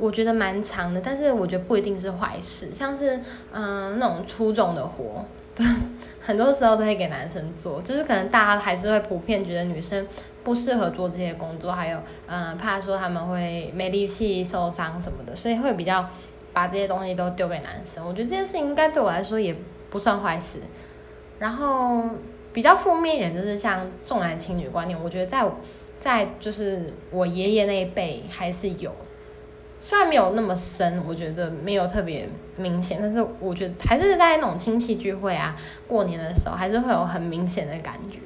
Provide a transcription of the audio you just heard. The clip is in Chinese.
我觉得蛮长的，但是我觉得不一定是坏事，像是嗯那种粗重的活，很多时候都会给男生做，就是可能大家还是会普遍觉得女生不适合做这些工作，还有嗯怕说他们会没力气受伤什么的，所以会比较把这些东西都丢给男生。我觉得这件事情应该对我来说也不算坏事。然后比较负面一点就是像重男轻女观念，我觉得在在就是我爷爷那一辈还是有。虽然没有那么深，我觉得没有特别明显，但是我觉得还是在那种亲戚聚会啊、过年的时候，还是会有很明显的感觉。